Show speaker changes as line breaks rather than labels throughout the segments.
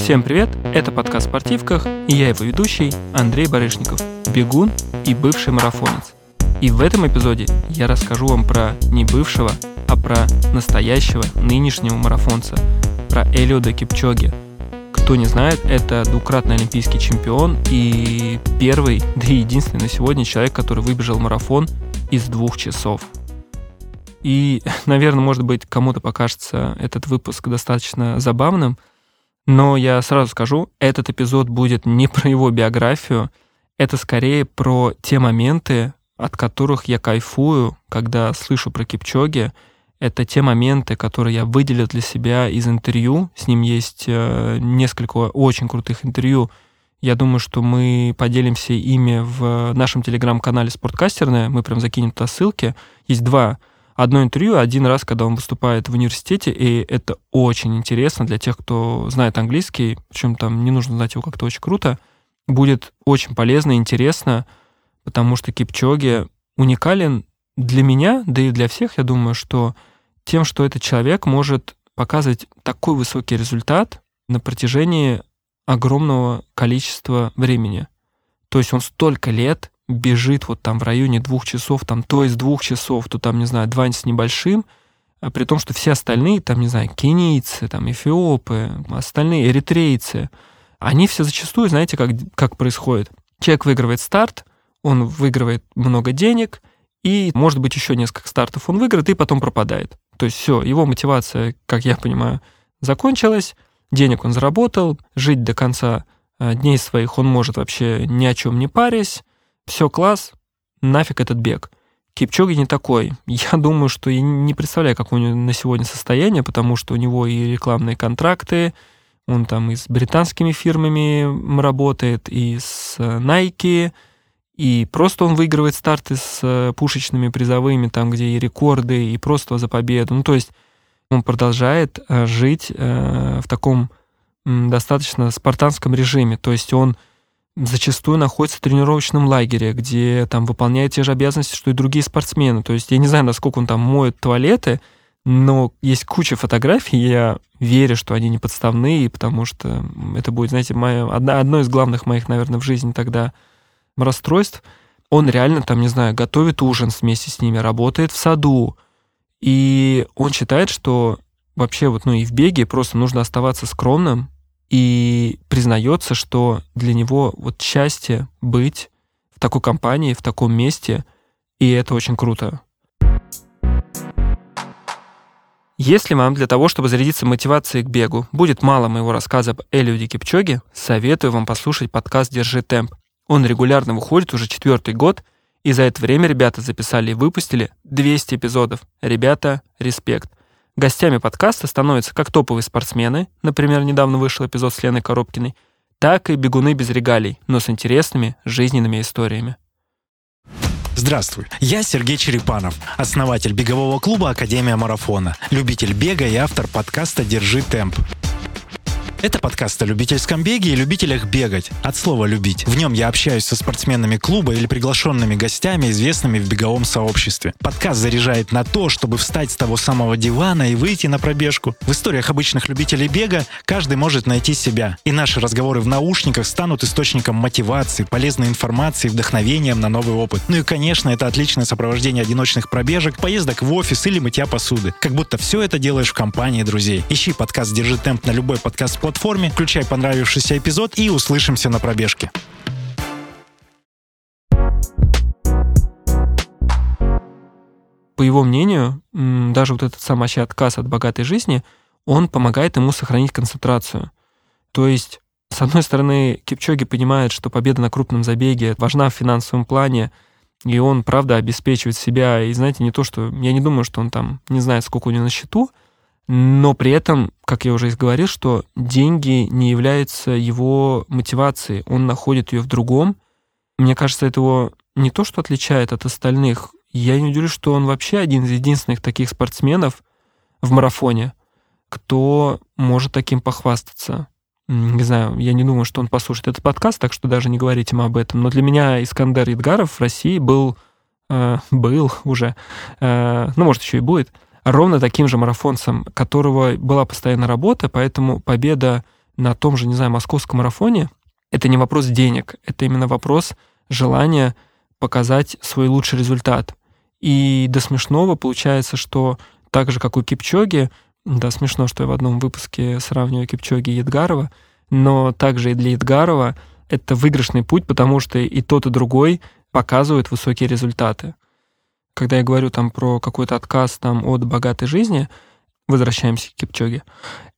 Всем привет, это подкаст спортивках, и я его ведущий Андрей Барышников, бегун и бывший марафонец. И в этом эпизоде я расскажу вам про не бывшего, а про настоящего нынешнего марафонца, про Элиода Кипчоги. Кто не знает, это двукратный олимпийский чемпион и первый, да и единственный на сегодня человек, который выбежал марафон из двух часов. И, наверное, может быть, кому-то покажется этот выпуск достаточно забавным – но я сразу скажу, этот эпизод будет не про его биографию, это скорее про те моменты, от которых я кайфую, когда слышу про Кипчоги. Это те моменты, которые я выделил для себя из интервью. С ним есть э, несколько очень крутых интервью. Я думаю, что мы поделимся ими в нашем телеграм-канале «Спорткастерная». Мы прям закинем туда ссылки. Есть два одно интервью один раз, когда он выступает в университете, и это очень интересно для тех, кто знает английский, причем там не нужно знать его как-то очень круто, будет очень полезно и интересно, потому что Кипчоги уникален для меня, да и для всех, я думаю, что тем, что этот человек может показывать такой высокий результат на протяжении огромного количества времени. То есть он столько лет бежит вот там в районе двух часов, там то из двух часов, то там, не знаю, два с небольшим, а при том, что все остальные, там, не знаю, кенийцы, там, эфиопы, остальные эритрейцы, они все зачастую, знаете, как, как происходит? Человек выигрывает старт, он выигрывает много денег, и, может быть, еще несколько стартов он выиграет и потом пропадает. То есть все, его мотивация, как я понимаю, закончилась, денег он заработал, жить до конца э, дней своих он может вообще ни о чем не парясь, все класс, нафиг этот бег. Кипчоги не такой. Я думаю, что я не представляю, как у него на сегодня состояние, потому что у него и рекламные контракты, он там и с британскими фирмами работает, и с э, Nike, и просто он выигрывает старты с э, пушечными призовыми, там, где и рекорды, и просто за победу. Ну, то есть он продолжает э, жить в таком достаточно спартанском режиме. То есть он зачастую находится в тренировочном лагере, где там выполняет те же обязанности, что и другие спортсмены. То есть я не знаю, насколько он там моет туалеты, но есть куча фотографий, я верю, что они не подставные, потому что это будет, знаете, моя, одна, одно из главных моих, наверное, в жизни тогда расстройств. Он реально там, не знаю, готовит ужин вместе с ними, работает в саду, и он считает, что вообще вот, ну и в беге просто нужно оставаться скромным, и признается, что для него вот счастье быть в такой компании, в таком месте, и это очень круто. Если вам для того, чтобы зарядиться мотивацией к бегу, будет мало моего рассказа об Элиуде Кипчоге, советую вам послушать подкаст «Держи темп». Он регулярно выходит уже четвертый год, и за это время ребята записали и выпустили 200 эпизодов. Ребята, респект. Гостями подкаста становятся как топовые спортсмены, например, недавно вышел эпизод с Леной Коробкиной, так и бегуны без регалий, но с интересными жизненными историями.
Здравствуй, я Сергей Черепанов, основатель бегового клуба «Академия марафона», любитель бега и автор подкаста «Держи темп». Это подкаст о любительском беге и любителях бегать. От слова «любить». В нем я общаюсь со спортсменами клуба или приглашенными гостями, известными в беговом сообществе. Подкаст заряжает на то, чтобы встать с того самого дивана и выйти на пробежку. В историях обычных любителей бега каждый может найти себя. И наши разговоры в наушниках станут источником мотивации, полезной информации, вдохновением на новый опыт. Ну и, конечно, это отличное сопровождение одиночных пробежек, поездок в офис или мытья посуды. Как будто все это делаешь в компании друзей. Ищи подкаст «Держи темп» на любой подкаст платформе, включай понравившийся эпизод и услышимся на пробежке.
По его мнению, даже вот этот самый отказ от богатой жизни, он помогает ему сохранить концентрацию. То есть, с одной стороны, Кипчоги понимает, что победа на крупном забеге важна в финансовом плане, и он, правда, обеспечивает себя. И знаете, не то, что... Я не думаю, что он там не знает, сколько у него на счету, но при этом, как я уже и говорил, что деньги не являются его мотивацией, он находит ее в другом. Мне кажется, это его не то, что отличает от остальных. Я не удивлюсь, что он вообще один из единственных таких спортсменов в марафоне, кто может таким похвастаться. Не знаю, я не думаю, что он послушает этот подкаст, так что даже не говорите ему об этом. Но для меня Искандер Идгаров в России был, э, был уже, э, ну, может, еще и будет, ровно таким же марафонцем, которого была постоянная работа, поэтому победа на том же, не знаю, московском марафоне, это не вопрос денег, это именно вопрос желания показать свой лучший результат. И до смешного получается, что так же, как у Кипчоги, да, смешно, что я в одном выпуске сравниваю Кипчоги и Едгарова, но также и для Едгарова это выигрышный путь, потому что и тот, и другой показывают высокие результаты. Когда я говорю там про какой-то отказ там от богатой жизни, возвращаемся к Кипчоге,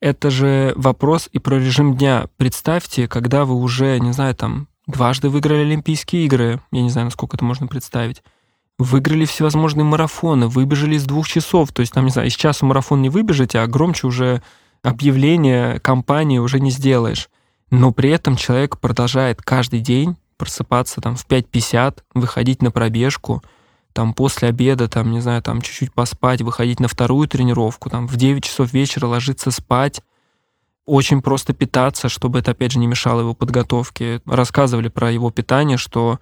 это же вопрос и про режим дня. Представьте, когда вы уже, не знаю, там дважды выиграли Олимпийские игры, я не знаю, насколько это можно представить, выиграли всевозможные марафоны, выбежали из двух часов. То есть, там, не знаю, из часа марафон не выбежите, а громче уже объявление компании уже не сделаешь. Но при этом человек продолжает каждый день просыпаться там в 5.50, выходить на пробежку, там после обеда, там, не знаю, там чуть-чуть поспать, выходить на вторую тренировку, там в 9 часов вечера ложиться спать, очень просто питаться, чтобы это, опять же, не мешало его подготовке. Рассказывали про его питание, что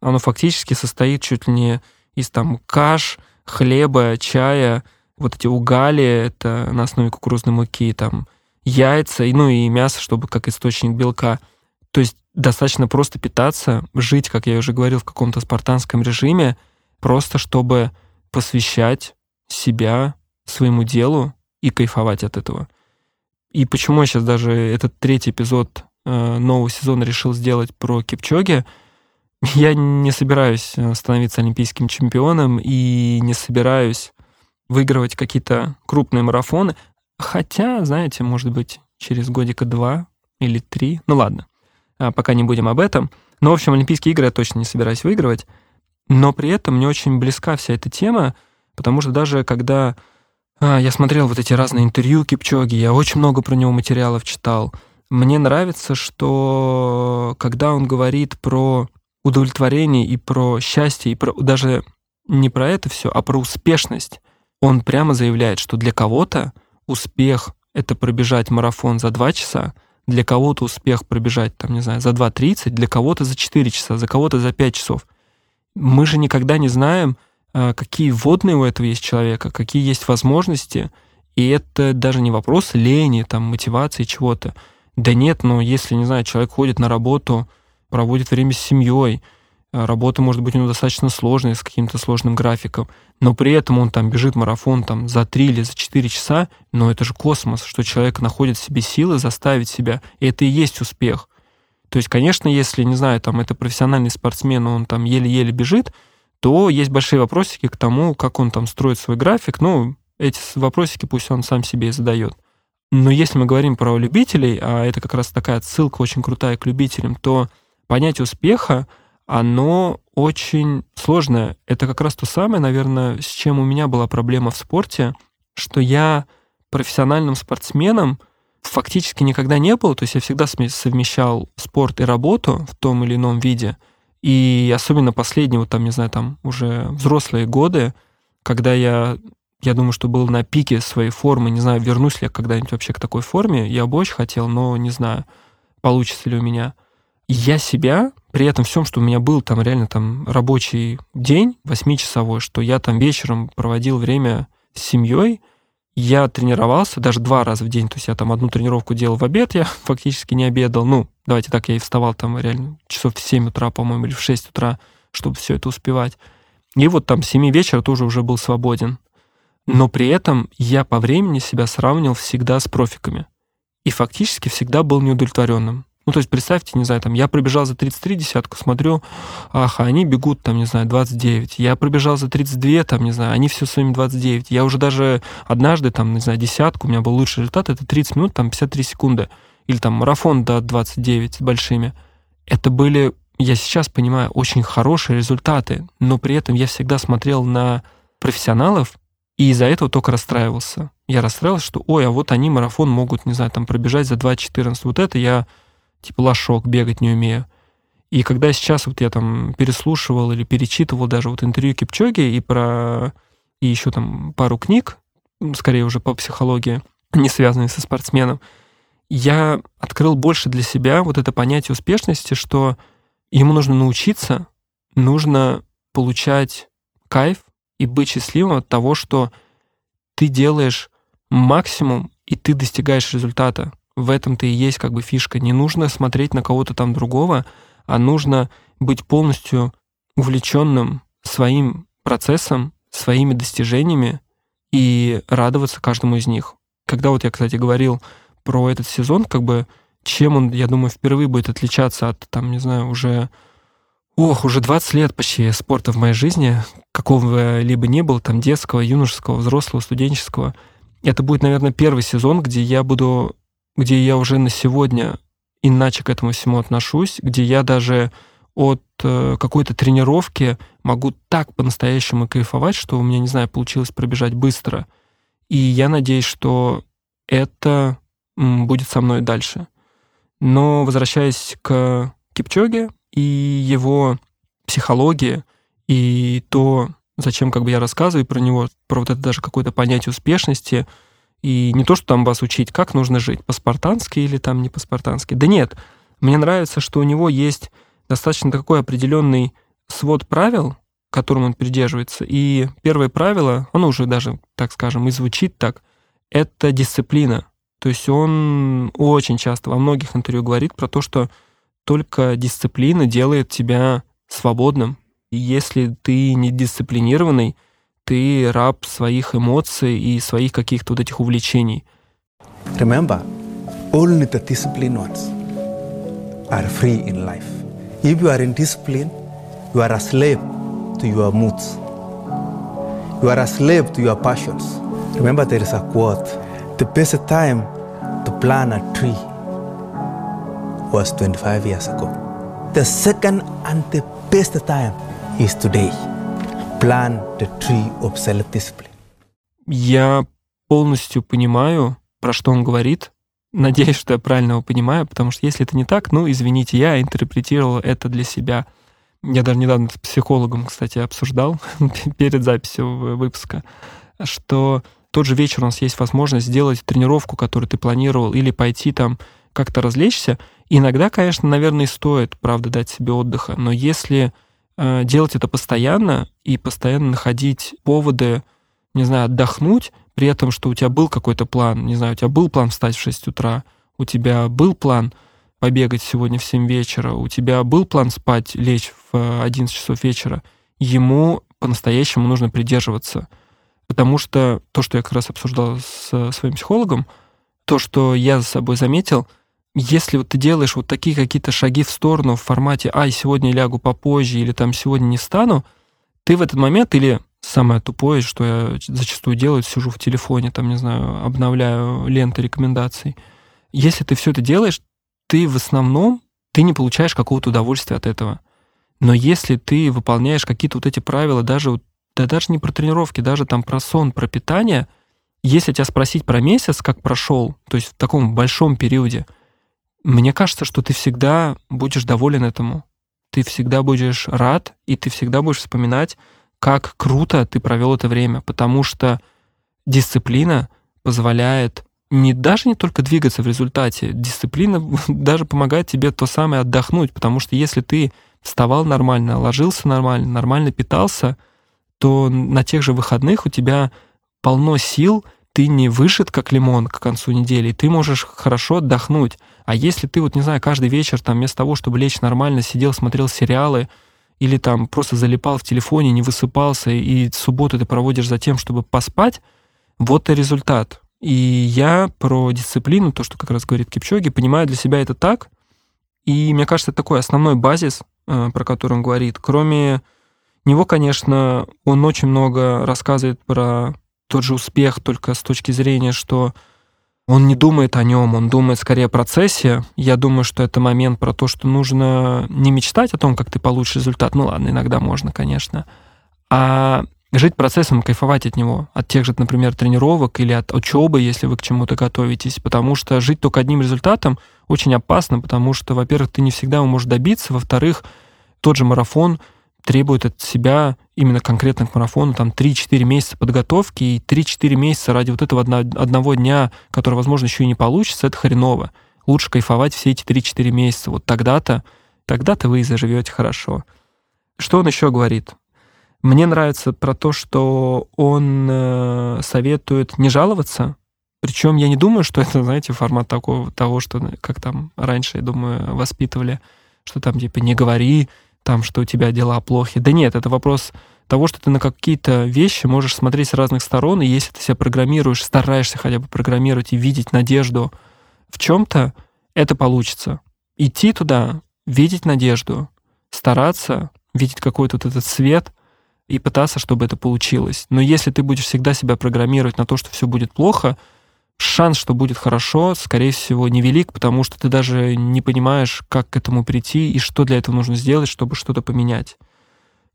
оно фактически состоит чуть ли не из там каш, хлеба, чая, вот эти угали, это на основе кукурузной муки, там яйца, и, ну и мясо, чтобы как источник белка. То есть достаточно просто питаться, жить, как я уже говорил, в каком-то спартанском режиме, просто чтобы посвящать себя своему делу и кайфовать от этого. И почему я сейчас даже этот третий эпизод э, нового сезона решил сделать про Кипчоги, я не собираюсь э, становиться олимпийским чемпионом и не собираюсь выигрывать какие-то крупные марафоны. Хотя, знаете, может быть, через годика два или три. Ну ладно, а, пока не будем об этом. Но, в общем, Олимпийские игры я точно не собираюсь выигрывать. Но при этом мне очень близка вся эта тема, потому что даже когда а, я смотрел вот эти разные интервью Кипчоги, я очень много про него материалов читал, мне нравится, что когда он говорит про удовлетворение и про счастье, и про даже не про это все, а про успешность. Он прямо заявляет, что для кого-то успех — это пробежать марафон за 2 часа, для кого-то успех пробежать, там, не знаю, за 2.30, для кого-то за 4 часа, за кого-то за 5 часов. Мы же никогда не знаем, а, какие водные у этого есть человека, какие есть возможности, и это даже не вопрос лени, там, мотивации, чего-то. Да нет, но если, не знаю, человек ходит на работу проводит время с семьей, а, работа может быть у него достаточно сложная, с каким-то сложным графиком, но при этом он там бежит марафон там за 3 или за 4 часа, но это же космос, что человек находит в себе силы заставить себя, и это и есть успех. То есть, конечно, если, не знаю, там это профессиональный спортсмен, он там еле-еле бежит, то есть большие вопросики к тому, как он там строит свой график. Ну, эти вопросики пусть он сам себе и задает. Но если мы говорим про любителей, а это как раз такая отсылка очень крутая к любителям, то понятие успеха, оно очень сложное. Это как раз то самое, наверное, с чем у меня была проблема в спорте, что я профессиональным спортсменом фактически никогда не был, то есть я всегда совмещал спорт и работу в том или ином виде. И особенно последние, вот там, не знаю, там уже взрослые годы, когда я, я думаю, что был на пике своей формы, не знаю, вернусь ли я когда-нибудь вообще к такой форме, я бы очень хотел, но не знаю, получится ли у меня – я себя, при этом всем, что у меня был там реально там рабочий день, восьмичасовой, что я там вечером проводил время с семьей, я тренировался даже два раза в день, то есть я там одну тренировку делал в обед, я фактически не обедал, ну, давайте так, я и вставал там реально часов в 7 утра, по-моему, или в 6 утра, чтобы все это успевать. И вот там с 7 вечера тоже уже был свободен. Но при этом я по времени себя сравнивал всегда с профиками. И фактически всегда был неудовлетворенным. Ну, то есть, представьте, не знаю, там, я пробежал за 33 десятку, смотрю, ах, они бегут, там, не знаю, 29. Я пробежал за 32, там, не знаю, они все своими 29. Я уже даже однажды, там, не знаю, десятку, у меня был лучший результат, это 30 минут, там, 53 секунды. Или там марафон до 29 с большими. Это были, я сейчас понимаю, очень хорошие результаты, но при этом я всегда смотрел на профессионалов, и из-за этого только расстраивался. Я расстраивался, что, ой, а вот они марафон могут, не знаю, там пробежать за 2.14. Вот это я типа лошок, бегать не умею. И когда сейчас вот я там переслушивал или перечитывал даже вот интервью Кипчоги и про и еще там пару книг, скорее уже по психологии, не связанные со спортсменом, я открыл больше для себя вот это понятие успешности, что ему нужно научиться, нужно получать кайф и быть счастливым от того, что ты делаешь максимум, и ты достигаешь результата В этом-то и есть как бы фишка. Не нужно смотреть на кого-то там другого, а нужно быть полностью увлеченным своим процессом, своими достижениями и радоваться каждому из них. Когда вот я, кстати, говорил про этот сезон, как бы чем он, я думаю, впервые будет отличаться от, там, не знаю, уже Ох, уже 20 лет почти спорта в моей жизни, какого-либо не было, там детского, юношеского, взрослого, студенческого. Это будет, наверное, первый сезон, где я буду, где я уже на сегодня иначе к этому всему отношусь, где я даже от э, какой-то тренировки могу так по-настоящему кайфовать, что у меня, не знаю, получилось пробежать быстро. И я надеюсь, что это будет со мной дальше. Но возвращаясь к Кипчоге, и его психология, и то, зачем как бы я рассказываю про него, про вот это даже какое-то понятие успешности, и не то, что там вас учить, как нужно жить, по-спартански или там не по-спартански. Да нет, мне нравится, что у него есть достаточно такой определенный свод правил, которым он придерживается. И первое правило, оно уже даже, так скажем, и звучит так, это дисциплина. То есть он очень часто во многих интервью говорит про то, что только дисциплина делает тебя свободным. И если ты не дисциплинированный, ты раб своих эмоций и своих каких-то вот этих увлечений.
Remember, only the disciplined ones are free in life. If you are in discipline, you are a slave to your moods. You are a slave to your passions. Remember, there is a quote the best time to plant a tree was 25 years ago. The second and the best time is today. Plant the tree of self-discipline.
Я полностью понимаю, про что он говорит. Надеюсь, что я правильно его понимаю, потому что если это не так, ну, извините, я интерпретировал это для себя. Я даже недавно с психологом, кстати, обсуждал перед записью выпуска, что тот же вечер у нас есть возможность сделать тренировку, которую ты планировал, или пойти там как-то развлечься. Иногда, конечно, наверное, стоит, правда, дать себе отдыха, но если делать это постоянно и постоянно находить поводы, не знаю, отдохнуть, при этом, что у тебя был какой-то план, не знаю, у тебя был план встать в 6 утра, у тебя был план побегать сегодня в 7 вечера, у тебя был план спать, лечь в 11 часов вечера, ему по-настоящему нужно придерживаться. Потому что то, что я как раз обсуждал с своим психологом, то, что я за собой заметил — если вот ты делаешь вот такие какие-то шаги в сторону в формате «ай, сегодня лягу попозже» или там «сегодня не стану», ты в этот момент или самое тупое, что я зачастую делаю, сижу в телефоне, там, не знаю, обновляю ленты рекомендаций. Если ты все это делаешь, ты в основном, ты не получаешь какого-то удовольствия от этого. Но если ты выполняешь какие-то вот эти правила, даже, да даже не про тренировки, даже там про сон, про питание, если тебя спросить про месяц, как прошел, то есть в таком большом периоде – мне кажется, что ты всегда будешь доволен этому. Ты всегда будешь рад, и ты всегда будешь вспоминать, как круто ты провел это время, потому что дисциплина позволяет не даже не только двигаться в результате, дисциплина даже помогает тебе то самое отдохнуть, потому что если ты вставал нормально, ложился нормально, нормально питался, то на тех же выходных у тебя полно сил, ты не вышит как лимон к концу недели, ты можешь хорошо отдохнуть. А если ты, вот не знаю, каждый вечер там вместо того, чтобы лечь нормально, сидел, смотрел сериалы, или там просто залипал в телефоне, не высыпался, и субботу ты проводишь за тем, чтобы поспать, вот и результат. И я про дисциплину, то, что как раз говорит Кипчоги, понимаю для себя это так. И мне кажется, это такой основной базис, э, про который он говорит. Кроме него, конечно, он очень много рассказывает про тот же успех, только с точки зрения, что он не думает о нем, он думает скорее о процессе. Я думаю, что это момент про то, что нужно не мечтать о том, как ты получишь результат. Ну ладно, иногда можно, конечно. А жить процессом, кайфовать от него, от тех же, например, тренировок или от учебы, если вы к чему-то готовитесь, потому что жить только одним результатом очень опасно, потому что, во-первых, ты не всегда его можешь добиться, во-вторых, тот же марафон — требует от себя именно конкретно к марафону там 3-4 месяца подготовки и 3-4 месяца ради вот этого одного дня, который, возможно, еще и не получится, это хреново. Лучше кайфовать все эти 3-4 месяца. Вот тогда-то, тогда-то вы и заживете хорошо. Что он еще говорит? Мне нравится про то, что он э, советует не жаловаться, Причем я не думаю, что это, знаете, формат такого, того, что, как там раньше, я думаю, воспитывали, что там типа не говори, там, что у тебя дела плохи. Да нет, это вопрос того, что ты на какие-то вещи можешь смотреть с разных сторон, и если ты себя программируешь, стараешься хотя бы программировать и видеть надежду в чем-то, это получится. Идти туда, видеть надежду, стараться, видеть какой-то вот этот свет и пытаться, чтобы это получилось. Но если ты будешь всегда себя программировать на то, что все будет плохо, шанс, что будет хорошо, скорее всего, невелик, потому что ты даже не понимаешь, как к этому прийти и что для этого нужно сделать, чтобы что-то поменять.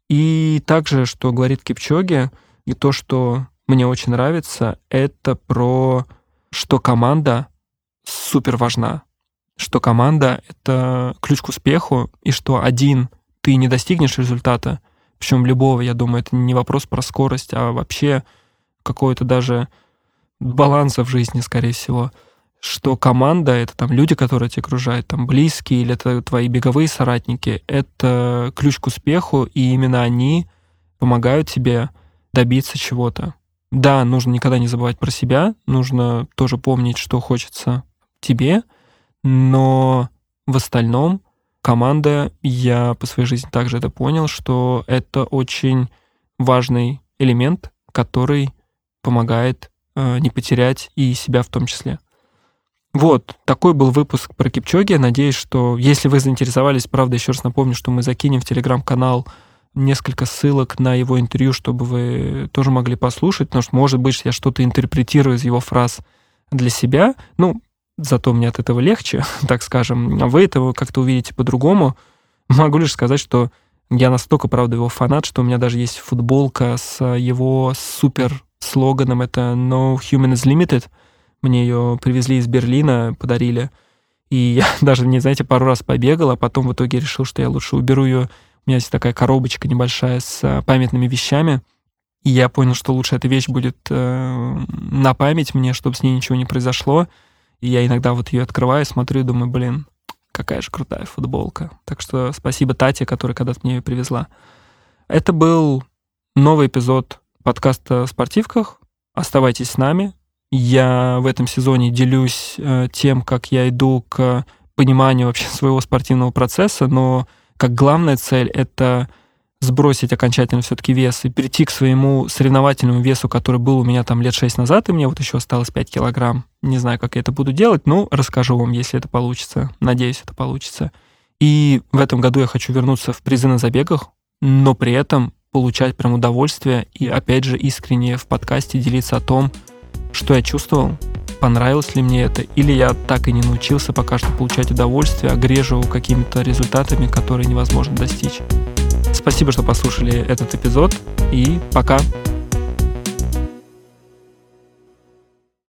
И также, что говорит Кипчоги, и то, что мне очень нравится, это про что команда супер важна, что команда — это ключ к успеху, и что один ты не достигнешь результата, причем любого, я думаю, это не вопрос про скорость, а вообще какое-то даже баланса в жизни, скорее всего, что команда — это там люди, которые тебя окружают, там близкие или это твои беговые соратники, это ключ к успеху, и именно они помогают тебе добиться чего-то. Да, нужно никогда не забывать про себя, нужно тоже помнить, что хочется тебе, но в остальном команда, я по своей жизни также это понял, что это очень важный элемент, который помогает э, не потерять и себя в том числе. Вот, такой был выпуск про Кипчоги. Надеюсь, что если вы заинтересовались, правда, еще раз напомню, что мы закинем в телеграм-канал несколько ссылок на его интервью, чтобы вы тоже могли послушать, потому что, может быть, я что-то интерпретирую из его фраз для себя. Ну, зато мне от этого легче, так скажем. А вы этого как-то увидите по-другому. Могу лишь сказать, что я настолько, правда, его фанат, что у меня даже есть футболка с его супер слоганом. Это No Human is Limited — мне ее привезли из Берлина, подарили. И я даже, не знаете, пару раз побегал, а потом в итоге решил, что я лучше уберу ее. У меня есть такая коробочка небольшая с а, памятными вещами. И я понял, что лучше эта вещь будет э, на память мне, чтобы с ней ничего не произошло. И я иногда вот ее открываю, смотрю и думаю, блин, какая же крутая футболка. Так что спасибо Тате, которая когда-то мне ее привезла. Это был новый эпизод подкаста «Спортивках». Оставайтесь с нами. Я в этом сезоне делюсь э, тем, как я иду к пониманию вообще своего спортивного процесса, но как главная цель — это сбросить окончательно все-таки вес и перейти к своему соревновательному весу, который был у меня там лет 6 назад, и мне вот еще осталось 5 килограмм. Не знаю, как я это буду делать, но расскажу вам, если это получится. Надеюсь, это получится. И в этом году я хочу вернуться в призы на забегах, но при этом получать прям удовольствие и, опять же, искренне в подкасте делиться о том, что я чувствовал, понравилось ли мне это, или я так и не научился пока что получать удовольствие, а грежу какими-то результатами, которые невозможно достичь. Спасибо, что послушали этот эпизод, и пока!